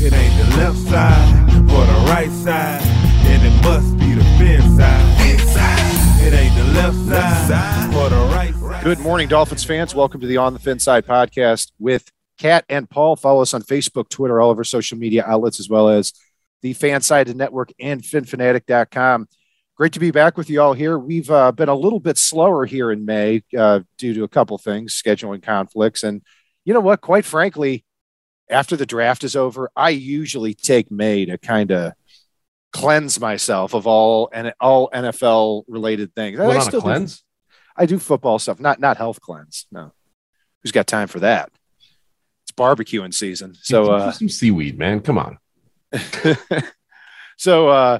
It ain't the left side or the right side, then it must be the fin side. It ain't the left side or the right side. Good morning, Dolphins fans. Welcome to the On the Fin Side podcast with Kat and Paul. Follow us on Facebook, Twitter, all of our social media outlets, as well as the Fansided Network and PhinPhanatic.com. Great to be back with you all here. We've uh, been a little bit slower here in May uh, due to a couple things, scheduling conflicts. And you know what? Quite frankly, after the draft is over, I usually take May to kind of cleanse myself of all and all NFL related things. What, I still cleanse? Do, I do football stuff, not not health cleanse. No, who's got time for that? It's barbecuing season, so uh, some seaweed, man. Come on. so uh,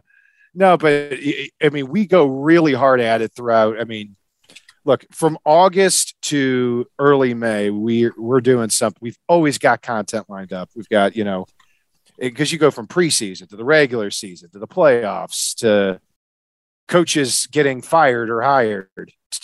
no, but I mean, we go really hard at it throughout. I mean, look from August to early May, we we're doing something. We've always got content lined up. We've got you know, because you go from preseason to the regular season to the playoffs to coaches getting fired or hired,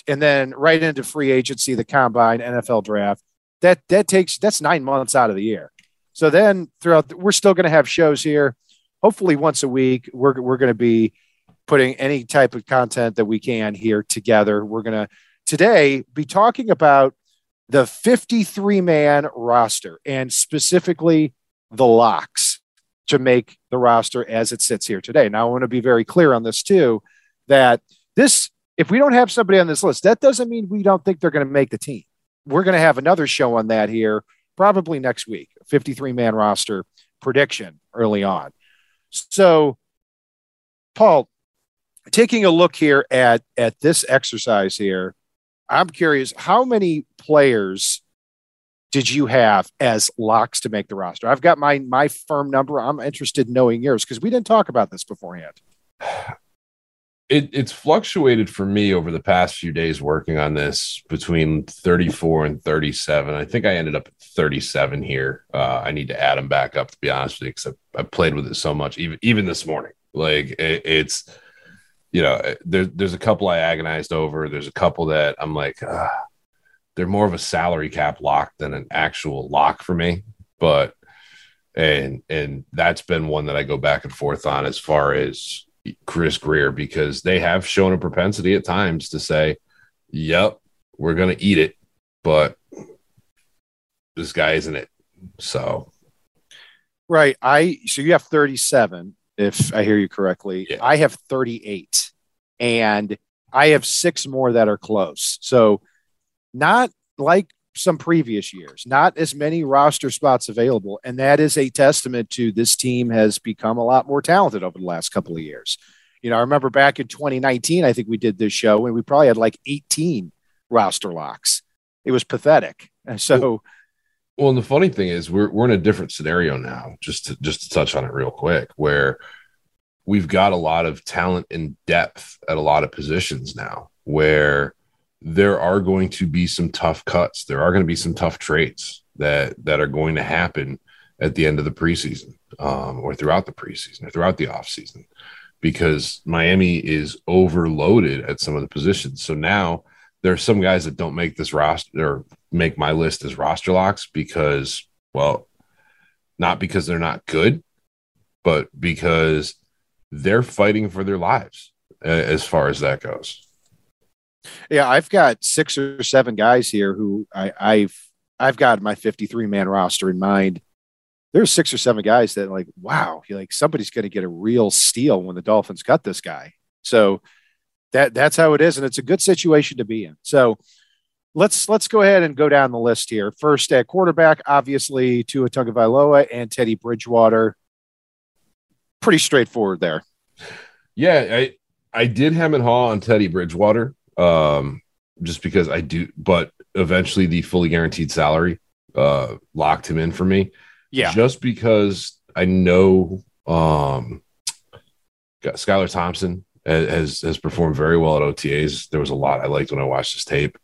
and then right into free agency, the combine, NFL draft. That that takes that's nine months out of the year. So then throughout, we're still going to have shows here. Hopefully, once a week, we're we're going to be putting any type of content that we can here together. We're going to today be talking about the 53 man roster and specifically the locks to make the roster as it sits here today. Now, I want to be very clear on this too that this, if we don't have somebody on this list, that doesn't mean we don't think they're going to make the team. We're going to have another show on that here probably next week 53 man roster prediction early on. So, Paul, taking a look here at at this exercise here, I'm curious how many players did you have as locks to make the roster? I've got my my firm number. I'm interested in knowing yours because we didn't talk about this beforehand. It, it's fluctuated for me over the past few days working on this between 34 and 37. I think I ended up at 37 here. Uh, I need to add them back up to be honest with you because I, I played with it so much, even even this morning. Like it, it's you know, there's there's a couple I agonized over. There's a couple that I'm like, uh, they're more of a salary cap lock than an actual lock for me. But and and that's been one that I go back and forth on as far as Chris Grier because they have shown a propensity at times to say, "Yep, we're gonna eat it," but this guy isn't it. So, right. I so you have 37 if I hear you correctly. Yeah. I have 38 and I have six more that are close. So not like some previous years, not as many roster spots available. And that is a testament to this team has become a lot more talented over the last couple of years. You know, I remember back in 2019, I think we did this show and we probably had like 18 roster locks. It was pathetic. So, well, and the funny thing is, we're we're in a different scenario now. Just to just to touch on it real quick, where we've got a lot of talent and depth at a lot of positions now, where there are going to be some tough cuts. There are going to be some tough trades that that are going to happen at the end of the preseason um, or throughout the preseason or throughout the offseason because Miami is overloaded at some of the positions. So now there are some guys that don't make this roster or make my list as roster locks because, well, not because they're not good, but because they're fighting for their lives uh, as far as that goes. Yeah, I've got six or seven guys here who I, I've I've got my 53 man roster in mind. There's six or seven guys that like, wow, you're like somebody's going to get a real steal when the Dolphins cut this guy. So that that's how it is, and it's a good situation to be in. So let's let's go ahead and go down the list here. First at quarterback, obviously Tua Tagovailoa and Teddy Bridgewater. Pretty straightforward there. Yeah, I I did hem and haw on Teddy Bridgewater, um, just because I do, but eventually the fully guaranteed salary uh locked him in for me. Yeah, just because I know um Skylar Thompson has has performed very well at OTAs. There was a lot I liked when I watched this tape.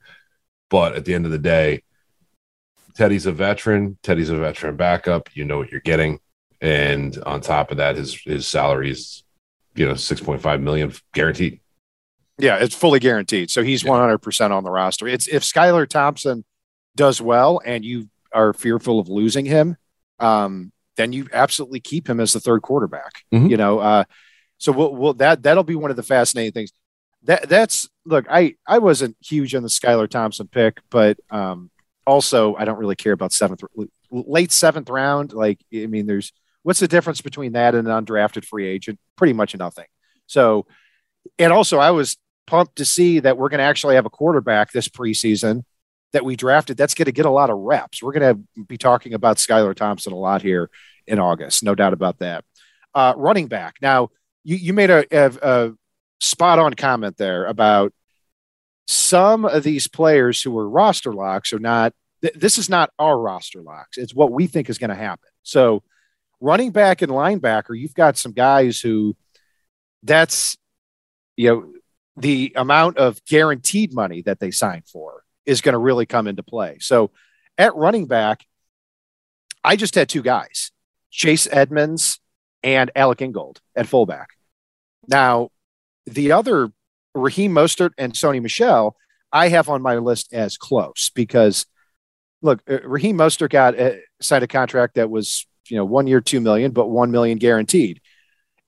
But at the end of the day, Teddy's a veteran. Teddy's a veteran backup. You know what you're getting, and on top of that, his his salary is, you know, six point five million guaranteed. Yeah, it's fully guaranteed. So he's one hundred percent on the roster. It's if Skylar Thompson does well and you are fearful of losing him, um, then you absolutely keep him as the third quarterback. Mhm. You know, uh, so we'll, we'll that that'll be one of the fascinating things. That that's look, I I wasn't huge on the Skylar Thompson pick, but um, also I don't really care about seventh late seventh round. Like I mean, there's what's the difference between that and an undrafted free agent? Pretty much nothing. So, and also I was pumped to see that we're going to actually have a quarterback this preseason that we drafted that's going to get a lot of reps. We're going to be talking about Skylar Thompson a lot here in August, no doubt about that. Uh, running back. Now, you, you made a, a, a spot on comment there about some of these players who are roster locks are not, th- this is not our roster locks. It's what we think is going to happen. So, running back and linebacker, you've got some guys who that's, you know, the amount of guaranteed money that they sign for is going to really come into play. So, at running back, I just had two guys, Chase Edmonds and Alec Ingold at fullback. Now, the other Raheem Mostert and Sony Michel, I have on my list as close because look, uh, Raheem Mostert got uh, signed a contract that was you know one year, two million, but one million guaranteed.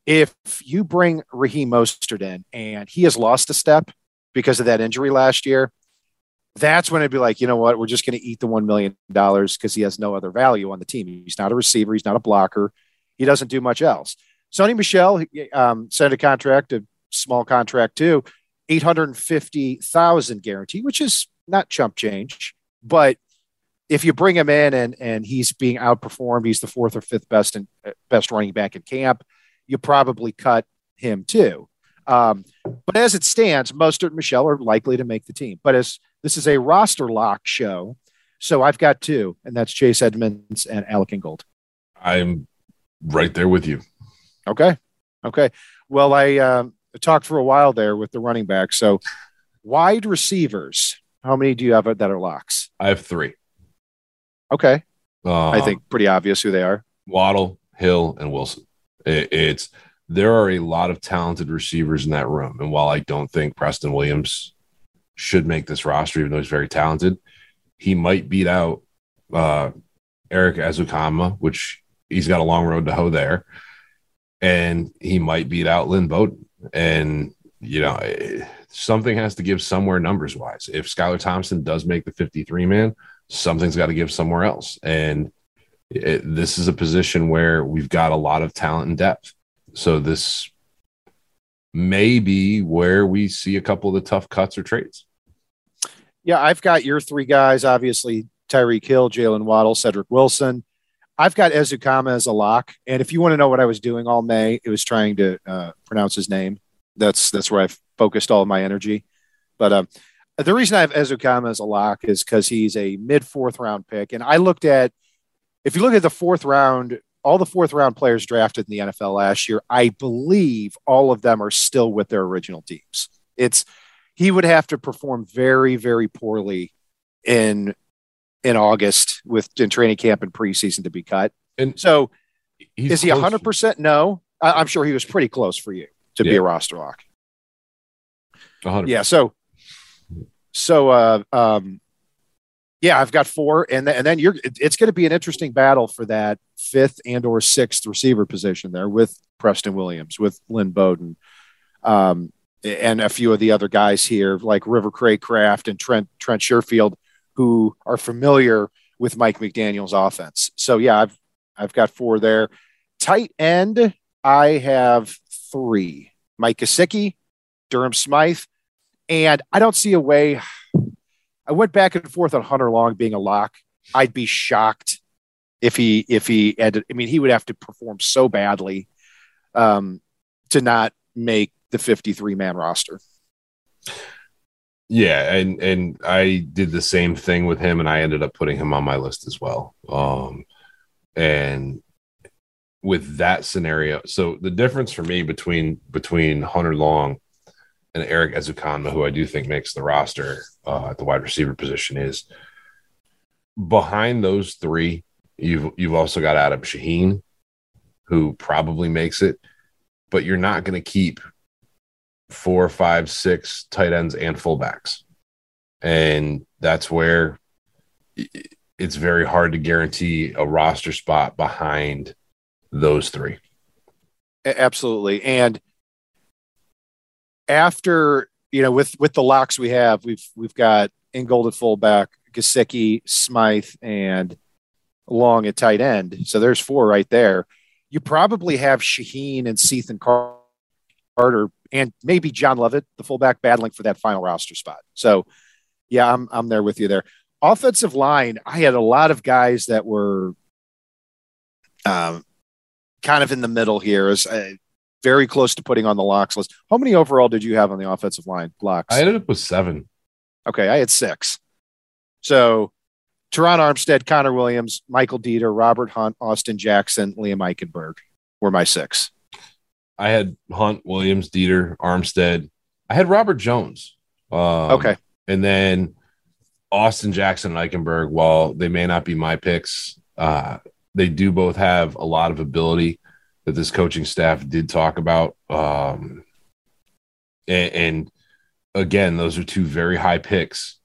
If you bring Raheem Mostert in and he has lost a step because of that injury last year, that's when it'd be like, you know what, we're just going to eat the one million dollars because he has no other value on the team. He's not a receiver, he's not a blocker, he doesn't do much else. Sony Michel um, signed a contract, a small contract too, eight hundred fifty thousand guarantee, which is not chump change. But if you bring him in and and he's being outperformed, he's the fourth or fifth best and best running back in camp. You probably cut him too. Um, but as it stands, Mostert and Michel are likely to make the team. But as this is a roster lock show, so I've got two, and that's Chase Edmonds and Alec Ingold. I'm right there with you. Okay. Okay. Well, I um, talked for a while there with the running back. So, wide receivers, how many do you have that are locks? I have three. Okay. Um, I think pretty obvious who they are. Waddle, Hill, and Wilson. It, it's there are a lot of talented receivers in that room, and while I don't think Preston Williams should make this roster, even though he's very talented, he might beat out uh, Erik Ezukanma, which he's got a long road to hoe there, and he might beat out Lynn Bowden. And you know, eh, something has to give somewhere numbers wise. If Skylar Thompson does make the 53 man, something's got to give somewhere else. And it, this is a position where we've got a lot of talent and depth. So this may be where we see a couple of the tough cuts or trades. Yeah, I've got your three guys, obviously Tyreek Hill, Jaylen Waddle, Cedric Wilson. I've got Ezukanma as a lock. And if you want to know what I was doing all May, it was trying to uh, pronounce his name. That's that's where I've focused all my energy. But um, the reason I have Ezukanma as a lock is because he's a mid fourth round pick. And I looked at, if you look at the fourth round, all the fourth round players drafted in the NFL last year, I believe all of them are still with their original teams. It's he would have to perform very, very poorly in in August with in training camp and preseason to be cut. And So is he hundred percent? No, I, I'm sure he was pretty close for you to be a roster lock. 100. Yeah. So, so, uh, um, yeah, I've got four, and then, and then you're. It's going to be an interesting battle for that fifth and or sixth receiver position there with Preston Williams, with Lynn Bowden, um, and a few of the other guys here like River Cracraft and Trent Trent Sherfield, who are familiar with Mike McDaniel's offense. So yeah, I've I've got four there. Tight end, I have three: Mike Gesicki, Durham Smythe, and I don't see a way. I went back and forth on Hunter Long being a lock. I'd be shocked if he if he ended. I mean, he would have to perform so badly um, to not make the 53 man roster. Yeah, and and I did the same thing with him, and I ended up putting him on my list as well. Um, and with that scenario, so the difference for me between between Hunter Long and Erik Ezukanma, who I do think makes the roster uh, at the wide receiver position, is behind those three. You've you've also got Adam Shaheen, who probably makes it, but you're not going to keep four, five, six tight ends and fullbacks. And that's where it's very hard to guarantee a roster spot behind those three. Absolutely. And after, you know, with with the locks we have, we've we've got Ingold at fullback, Gesicki, Smythe, and Long at tight end. So there's four right there. You probably have Shaheen and Cethan Carter and maybe John Lovett, the fullback, battling for that final roster spot. So yeah, I'm I'm there with you there. Offensive line, I had a lot of guys that were um, kind of in the middle here is uh, very close to putting on the locks list. How many overall did you have on the offensive line locks? I ended up with seven. okay, I had six. So Terron Armstead, Connor Williams, Michael Deiter, Robert Hunt, Austin Jackson, Liam Eichenberg were my six. I had Hunt, Williams, Deiter, Armstead. I had Robert Jones. Um, Okay. And then Austin Jackson and Eichenberg, while they may not be my picks, uh, they do both have a lot of ability that this coaching staff did talk about. Um, and, and again, those are two very high picks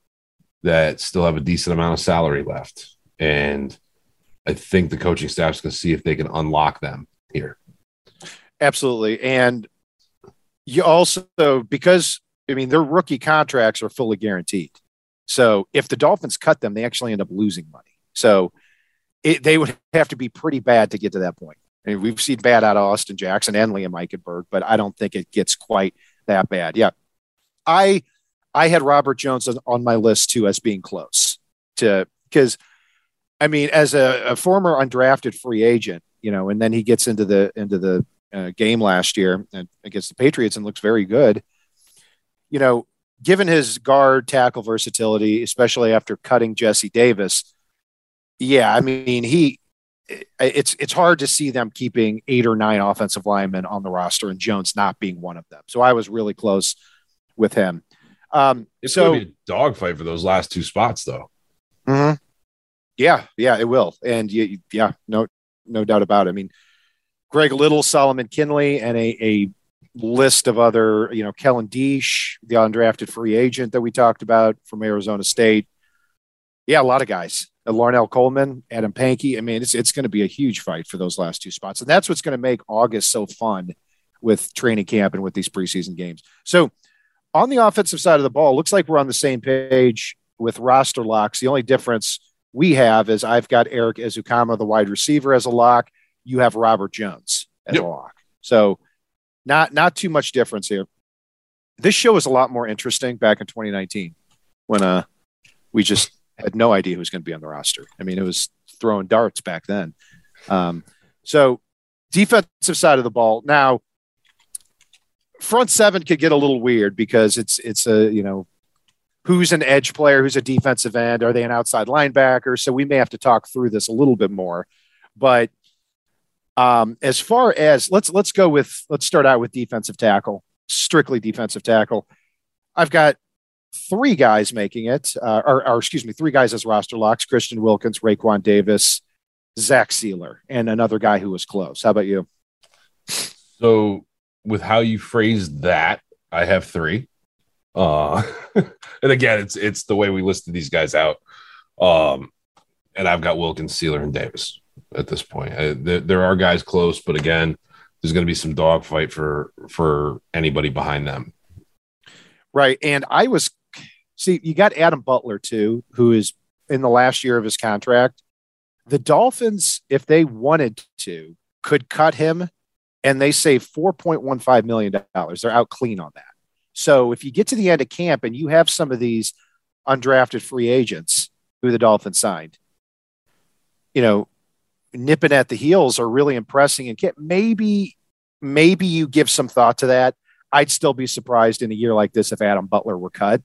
that still have a decent amount of salary left. And I think the coaching staff's going to see if they can unlock them here. Absolutely. And you also, because, I mean, their rookie contracts are fully guaranteed. So if the Dolphins cut them, they actually end up losing money. So it, they would have to be pretty bad to get to that point. I mean, we've seen bad out of Austin Jackson and Liam Eichenberg, but I don't think it gets quite that bad. Yeah. I, I had Robert Jones on- my list too as being close to, because I mean, as a, a former undrafted free agent, you know, and then he gets into the, into the, uh, game last year and against the Patriots and looks very good. You know, given his guard tackle versatility, especially after cutting Jesse Davis, yeah, I mean he. It's it's hard to see them keeping eight or nine offensive linemen on the roster and Jones not being one of them. So I was really close with him. Um, It's so going to be a dogfight for those last two spots, though. Mhm. Yeah, yeah, it will, and you, yeah, no, no doubt about it. I mean, Greg Little, Solomon Kindley, and a, a list of other, you know, Kellen Diesch, the undrafted free agent that we talked about from Arizona State. Yeah, a lot of guys. Uh, Larnell Coleman, Adam Pankey. I mean, it's it's going to be a huge fight for those last two spots, and that's what's going to make August so fun with training camp and with these preseason games. So, on the offensive side of the ball, looks like we're on the same page with roster locks. The only difference we have is I've got Erik Ezukanma, the wide receiver, as a lock. You have Robert Jones as Yep. a lock. So not not too much difference here. This show was a lot more interesting back in 2019 when uh we just had no idea who was going to be on the roster. I mean, it was throwing darts back then. Um, so defensive side of the ball now front seven could get a little weird because it's it's a you know who's an edge player, who's a defensive end, are they an outside linebacker? So we may have to talk through this a little bit more. But um, as far as let's let's go with let's start out with defensive tackle, strictly defensive tackle. I've got three guys making it, uh, or, or excuse me, three guys as roster locks: Christian Wilkins, Raekwon Davis, Zach Sieler, and another guy who was close. How about you? So, with how you phrased that, I have three. Uh, and again, it's it's the way we listed these guys out. Um, and I've got Wilkins, Sieler, and Davis at this point. There, there are guys close, but again, there's going to be some dogfight for for anybody behind them. Right, and I was see you got Adam Butler too, who is in the last year of his contract. The Dolphins, if they wanted to, could cut him, and they save four point one five million dollars. They're out clean on that. So if you get to the end of camp and you have some of these undrafted free agents who the Dolphins signed, you know, nipping at the heels are really impressing. And maybe, maybe you give some thought to that. I'd still be surprised in a year like this if Adam Butler were cut.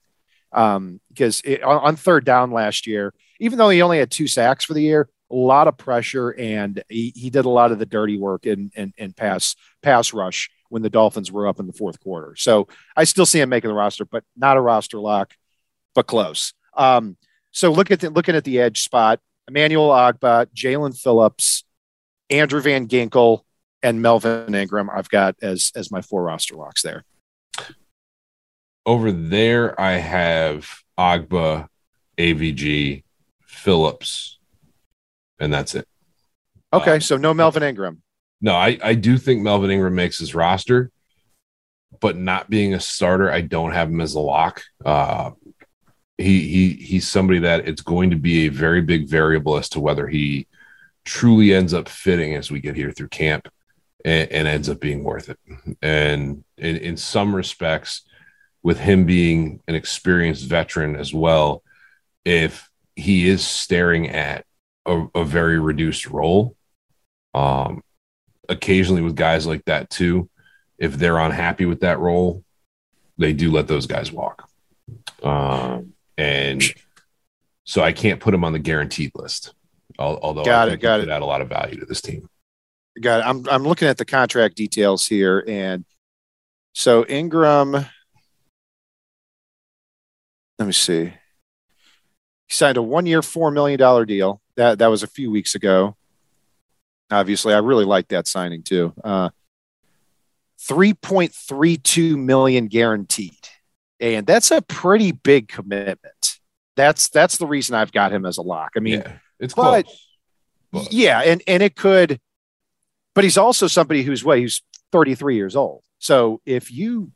Um, because it, on, on third down last year, even though he only had two sacks for the year, a lot of pressure and he, he did a lot of the dirty work in, in, in pass pass rush when the Dolphins were up in the fourth quarter. So I still see him making the roster, but not a roster lock, but close. Um, so look at the, looking at the edge spot. Emmanuel Ogbah, Jaelan Phillips, Andrew Van Ginkel, and Melvin Ingram. I've got as as my four roster locks there. Over there, I have Ogbah, AVG, Phillips, and that's it. Okay, um, so no Melvin Ingram. No, I, I do think Melvin Ingram makes his roster, but not being a starter, I don't have him as a lock. Uh, he he he's somebody that it's going to be a very big variable as to whether he truly ends up fitting as we get here through camp and, and ends up being worth it. And in, in some respects, with him being an experienced veteran as well, if he is staring at a, a very reduced role, um, occasionally with guys like that too, if they're unhappy with that role, they do let those guys walk. Um, and so I can't put him on the guaranteed list. Although got I it, got it. Add a lot of value to this team. Got it. I'm I'm looking at the contract details here, and so Ingram. Let me see. He signed a one-year, four million dollar deal. That that was a few weeks ago. Obviously, I really like that signing too. Uh, 3.32 million guaranteed and that's a pretty big commitment. That's that's the reason I've got him as a lock. I mean, yeah, it's but, close. But. Yeah, and and it could, but he's also somebody who's what he's 33 years old. So if you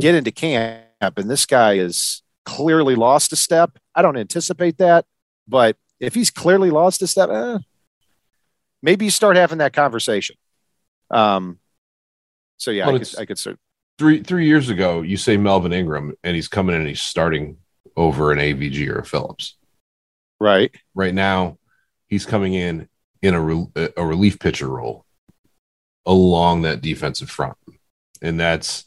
get into camp and this guy is clearly lost a step, I don't anticipate that, but if he's clearly lost a step, eh, maybe you start having that conversation. Um, so yeah, well, I could, I could start three three years ago, you say Melvin Ingram, and he's coming in and he's starting over an AVG or a Phillips. Right. Right now, he's coming in in a, re- a relief pitcher role along that defensive front, and that's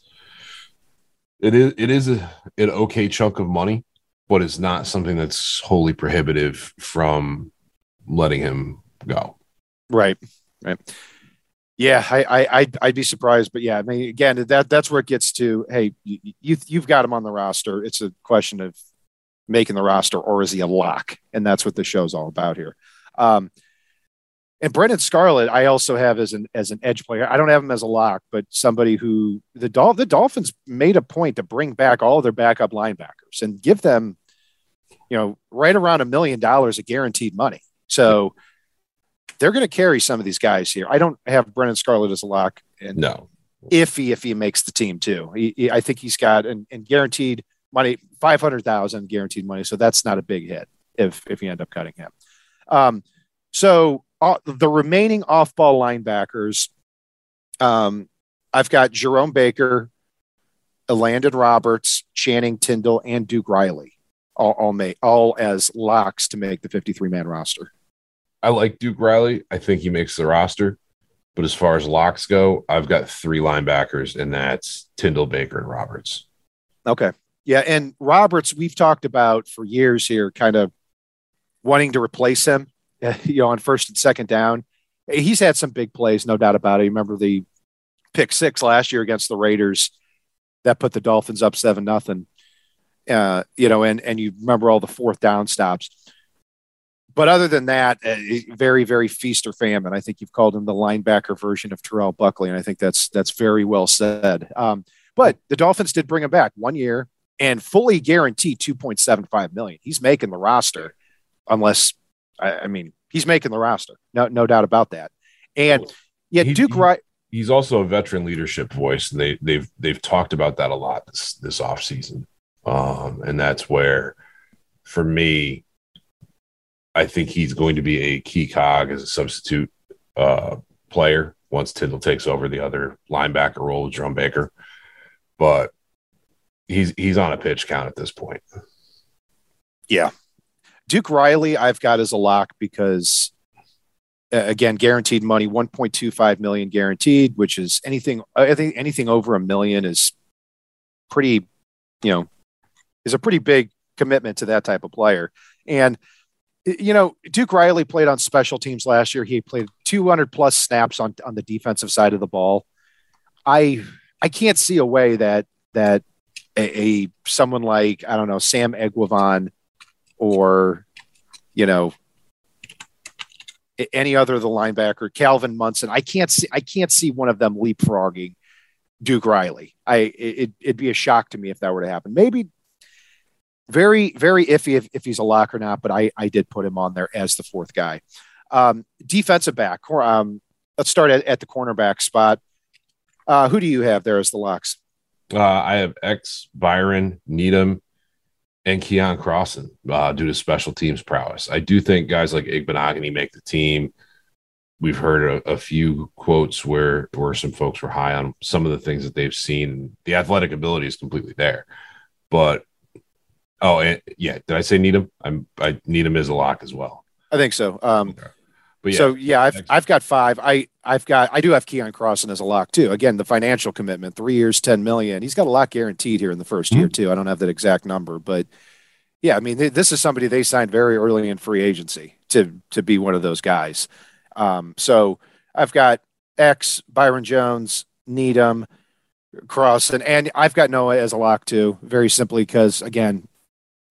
it is it is a, an okay chunk of money, but it's not something that's wholly prohibitive from letting him go. Right. Right. Yeah, I, I I'd, I'd, be surprised, but yeah, I mean, again, that that's where it gets to. Hey, you you've got him on the roster. It's a question of making the roster, or is he a lock? And that's what the show's all about here. Um, and Brennan Scarlett, I also have as an as an edge player. I don't have him as a lock, but somebody who the Dol- the Dolphins made a point to bring back all their backup linebackers and give them, you know, right around a million dollars of guaranteed money. So they're going to carry some of these guys here. I don't have Brennan Scarlett as a lock. And no, if he if he makes the team too, he, he, I think he's got and, and guaranteed money five hundred thousand guaranteed money. So that's not a big hit if if you end up cutting him. Um, so uh, the remaining off ball linebackers, um, I've got Jerome Baker, Elandon Roberts, Channing Tindall, and Duke Riley, all all, may, all as locks to make the fifty three man roster. I like Duke Riley. I think he makes the roster. But as far as locks go, I've got three linebackers, and that's Tindall, Baker, and Roberts. Okay. Yeah. And Roberts, we've talked about for years here, kind of wanting to replace him, you know, on first and second down. He's had some big plays, no doubt about it. You remember the pick six last year against the Raiders that put the Dolphins up seven nothing. Uh, you know, and and you remember all the fourth down stops but other than that, uh, very, very feast or famine. I think you've called him the linebacker version of Terrell Buckley, and I think that's that's very well said. Um, but the Dolphins did bring him back one year and fully guaranteed 2.75 million. He's making the roster, unless I, I mean he's making the roster. No, no doubt about that. And yeah, he, Duke Right. He's also a veteran leadership voice, and they they've they've talked about that a lot this this off season. Um, and that's where, for me, I think he's going to be a key cog as a substitute uh, player once Tindall takes over the other linebacker role Jerome Baker. But he's he's on a pitch count at this point. Yeah. Duke Riley, I've got as a lock because again, guaranteed money, 1.25 million guaranteed, which is anything I think anything over a million is pretty, you know, is a pretty big commitment to that type of player. And you know, Duke Riley played on special teams last year. He played 200 plus snaps on on the defensive side of the ball. I I can't see a way that that a, a someone like I don't know Sam Eguavoen or you know any other of the linebacker Calvin Munson. I can't see I can't see one of them leapfrogging Duke Riley. I it, it'd be a shock to me if that were to happen. Maybe very, very iffy if, if he's a lock or not, but I, I did put him on there as the fourth guy. Um, defensive back. Um, let's start at, at the cornerback spot. Uh, who do you have there as the locks? Uh, I have X Byron Needham and Keion Crossen uh, due to special teams prowess. I do think guys like Igbinoghene make the team. We've heard a, a, few quotes where where some folks were high on some of the things that they've seen. The athletic ability is completely there, but Oh, and, yeah. Did I say Needham? I'm I Needham is a lock as well. I think so. Um, okay. Yeah, so yeah, I've I've got five. I I've got I do have Keion Crossen as a lock too. Again, the financial commitment, three years, ten million. He's got a lot guaranteed here in the 1st mm-hmm. year too. I don't have that exact number, but yeah, I mean this is somebody they signed very early in free agency to to be one of those guys. Um, so I've got X Byron Jones, Needham, Crossen, and I've got Noah as a lock too. Very simply because again,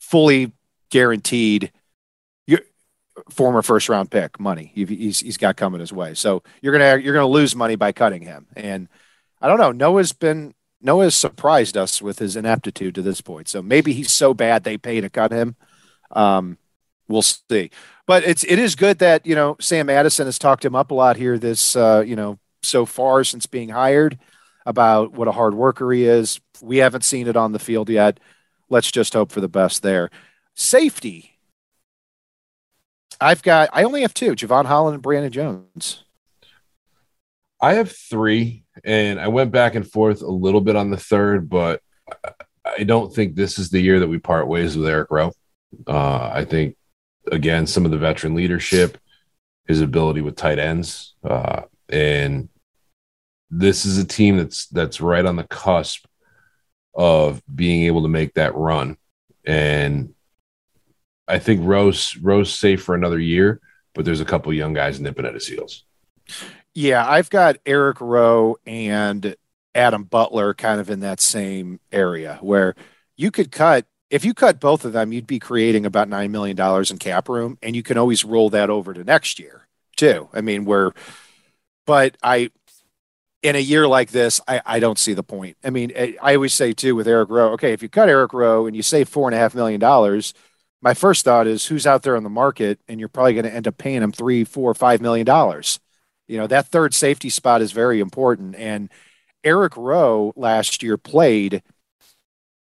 fully guaranteed former first round pick money. He's, he's got coming his way. So you're gonna you're gonna lose money by cutting him. And I don't know. Noah's been Noah's surprised us with his ineptitude to this point. So maybe he's so bad they pay to cut him. Um, we'll see. But it's it is good that you know Sam Madison has talked him up a lot here. This uh, you know so far since being hired about what a hard worker he is. We haven't seen it on the field yet let's just hope for the best there. Safety. I've got, I only have two Jevon Holland and Brandon Jones. I have three, and I went back and forth a little bit on the third, but I don't think this is the year that we part ways with Eric Rowe. Uh, I think, again, some of the veteran leadership, his ability with tight ends, uh, and this is a team that's that's right on the cusp of being able to make that run. And I think Rose Rose safe for another year, but there's a couple young guys nipping at his heels. Yeah, I've got Eric Rowe and Adam Butler kind of in that same area where you could cut if you cut both of them, you'd be creating about nine million dollars in cap room, and you can always roll that over to next year too. I mean, where, but I in a year like this, I, I don't see the point. I mean, I always say too with Eric Rowe, okay, if you cut Eric Rowe and you save four and a half million dollars, my first thought is who's out there on the market, and you're probably going to end up paying him three, four, five million dollars. You know, that third safety spot is very important. And Eric Rowe last year played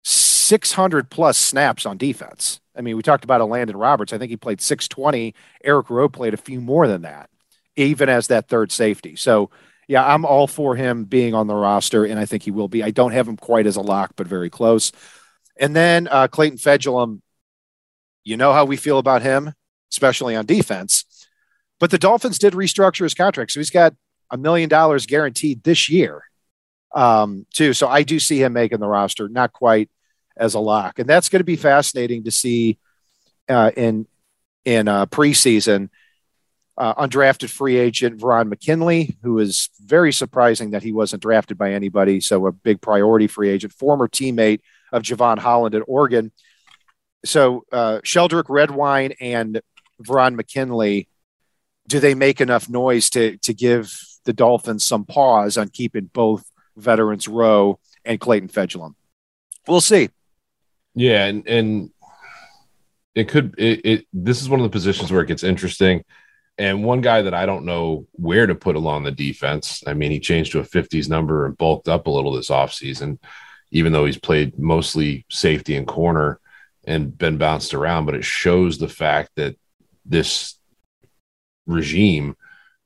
600 plus snaps on defense. I mean, we talked about Elandon Roberts. I think he played 620. Eric Rowe played a few more than that, even as that third safety. So yeah, I'm all for him being on the roster, and I think he will be. I don't have him quite as a lock, but very close. And then uh, Clayton Fejedelem, you know how we feel about him, especially on defense. But the Dolphins did restructure his contract, so he's got a million dollars guaranteed this year, um, too. So I do see him making the roster, not quite as a lock, and that's going to be fascinating to see uh, in in uh, preseason uh, undrafted free agent Verone McKinley, who is very surprising that he wasn't drafted by anybody. So a big priority free agent, former teammate of Jevon Holland at Oregon. So uh, Sheldrick Redwine and Verone McKinley, do they make enough noise to to give the Dolphins some pause on keeping both veterans Rowe and Clayton Fejedelem? We'll see. Yeah, and and it could it, it this is one of the positions where it gets interesting. And one guy that I don't know where to put along the defense. I mean, he changed to a 50s number and bulked up a little this offseason, even though he's played mostly safety and corner and been bounced around. But it shows the fact that this regime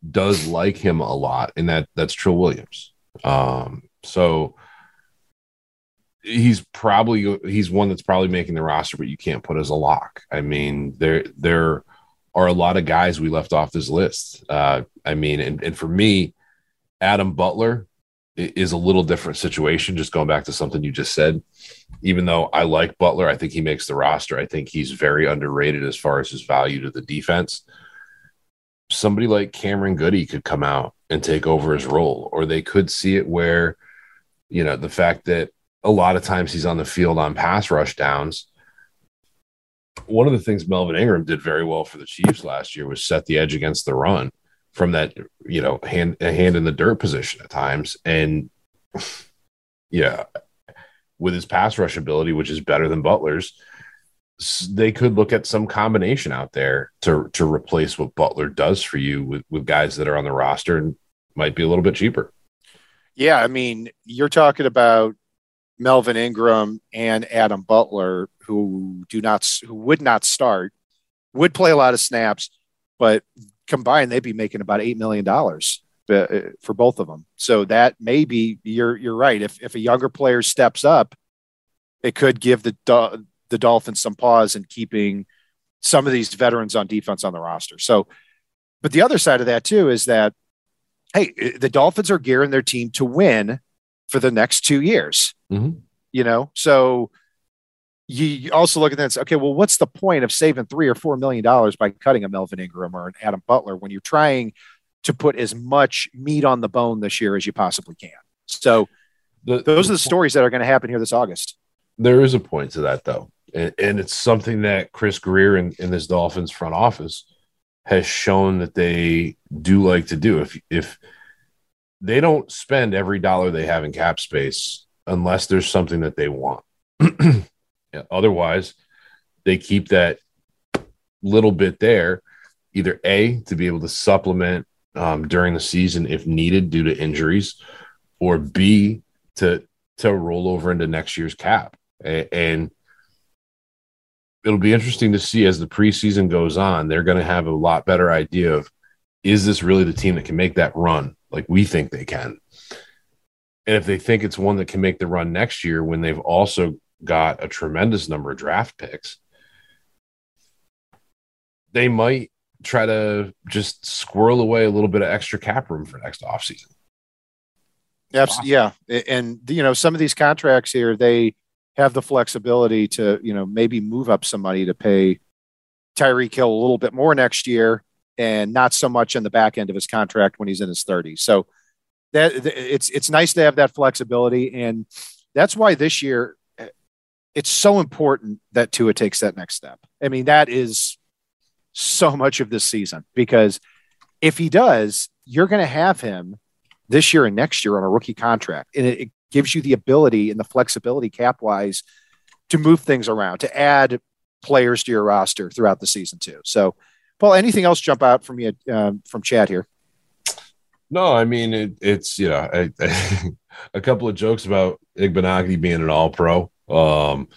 does like him a lot, and that that's Trill Williams. Um, so he's probably he's one that's probably making the roster, but you can't put as a lock. I mean, there there are a lot of guys we left off this list. Uh, I mean, and, and for me, Adam Butler is a little different situation. Just going back to something you just said, even though I like Butler, I think he makes the roster. I think he's very underrated as far as his value to the defense. Somebody like Cameron Goode could come out and take over his role, or they could see it where, you know, the fact that a lot of times he's on the field on pass rush downs one of the things Melvin Ingram did very well for the Chiefs last year was set the edge against the run from that, you know, hand a hand in the dirt position at times. And yeah, with his pass rush ability, which is better than Butler's, they could look at some combination out there to to replace what Butler does for you with, with guys that are on the roster and might be a little bit cheaper. Yeah, I mean, you're talking about Melvin Ingram and Adam Butler, who do not, who would not start, would play a lot of snaps, but combined they'd be making about eight million dollars uh, for both of them. So that maybe you're you're right. If if a younger player steps up, it could give the the Dolphins some pause in keeping some of these veterans on defense on the roster. So, but the other side of that too is that hey, the Dolphins are gearing their team to win for the next two years. Mm-hmm. You know, so you also look at that and say, okay, well, what's the point of saving three or four million dollars by cutting a Melvin Ingram or an Adam Butler when you're trying to put as much meat on the bone this year as you possibly can? So the, those are the stories that are going to happen here this August. There is a point to that, though. And, and it's something that Chris Grier in, in this Dolphins front office has shown that they do like to do. If, if, they don't spend every dollar they have in cap space unless there's something that they want. otherwise, they keep that little bit there, either A, to be able to supplement um, during the season if needed due to injuries, or B, to to roll over into next year's cap. And it'll be interesting to see as the preseason goes on. They're going to have a lot better idea of is this really the team that can make that run like we think they can? And if they think it's one that can make the run next year when they've also got a tremendous number of draft picks, they might try to just squirrel away a little bit of extra cap room for next offseason. Absolutely. Yeah. And, you know, some of these contracts here, they have the flexibility to, you know, maybe move up some money to pay Tyreek Hill a little bit more next year and not so much in the back end of his contract when he's in his 30s. So that it's it's nice to have that flexibility, and that's why this year it's so important that Tua takes that next step. I mean, that is so much of this season because if he does, you're going to have him this year and next year on a rookie contract, and it, it gives you the ability and the flexibility cap wise to move things around to add players to your roster throughout the season too. So Paul, anything else jump out from you um, from chat here? No, I mean it, it's you know I, I, a couple of jokes about Igbinoghene being an All Pro, um,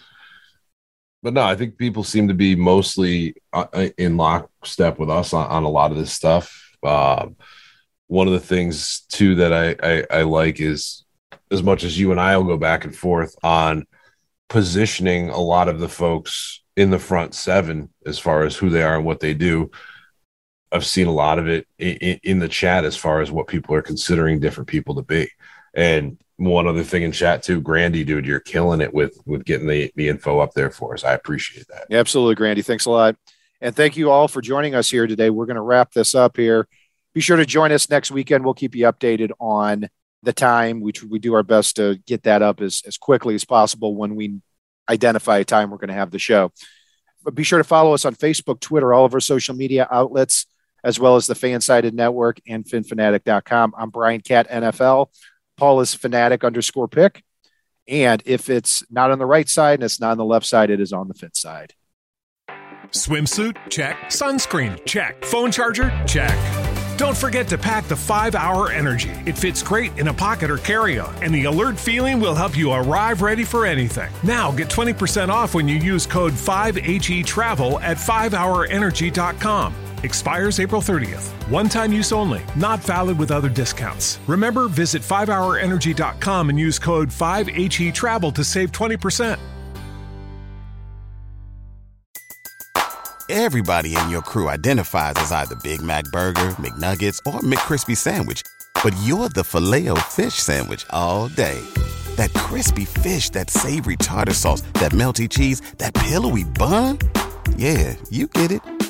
but no, I think people seem to be mostly uh, in lockstep with us on, on a lot of this stuff. Um, one of the things too that I, I I like is as much as you and I will go back and forth on positioning a lot of the folks in the front seven as far as who they are and what they do. I've seen a lot of it in, in, the chat as far as what people are considering different people to be. And one other thing in chat too, Grandy, dude, you're killing it with with getting the, the info up there for us. I appreciate that. Absolutely, Grandy. Thanks a lot. And thank you all for joining us here today. We're going to wrap this up here. Be sure to join us next weekend. We'll keep you updated on the time. We, we do our best to get that up as, as quickly as possible when we identify a time we're going to have the show. But be sure to follow us on Facebook, Twitter, all of our social media outlets, as well as the Fansided Network and PhinPhanatic.com. I'm Brian Cat NFL. Paul is Fanatic underscore pick. And if it's not on the right side and it's not on the left side, it is on the fit side. Swimsuit? Check. Sunscreen? Check. Phone charger? Check. Don't forget to pack the 5 Hour Energy. It fits great in a pocket or carry on, and the alert feeling will help you arrive ready for anything. Now get 20% off when you use code 5HE Travel at 5hourenergy.com. Expires April 30th. One time use only, not valid with other discounts. Remember, visit 5hourenergy.com and use code 5HE Travel to save 20%. Everybody in your crew identifies as either Big Mac Burger, McNuggets, or McCrispy Sandwich. But you're the filet fish Sandwich all day. That crispy fish, that savory tartar sauce, that melty cheese, that pillowy bun. Yeah, you get it.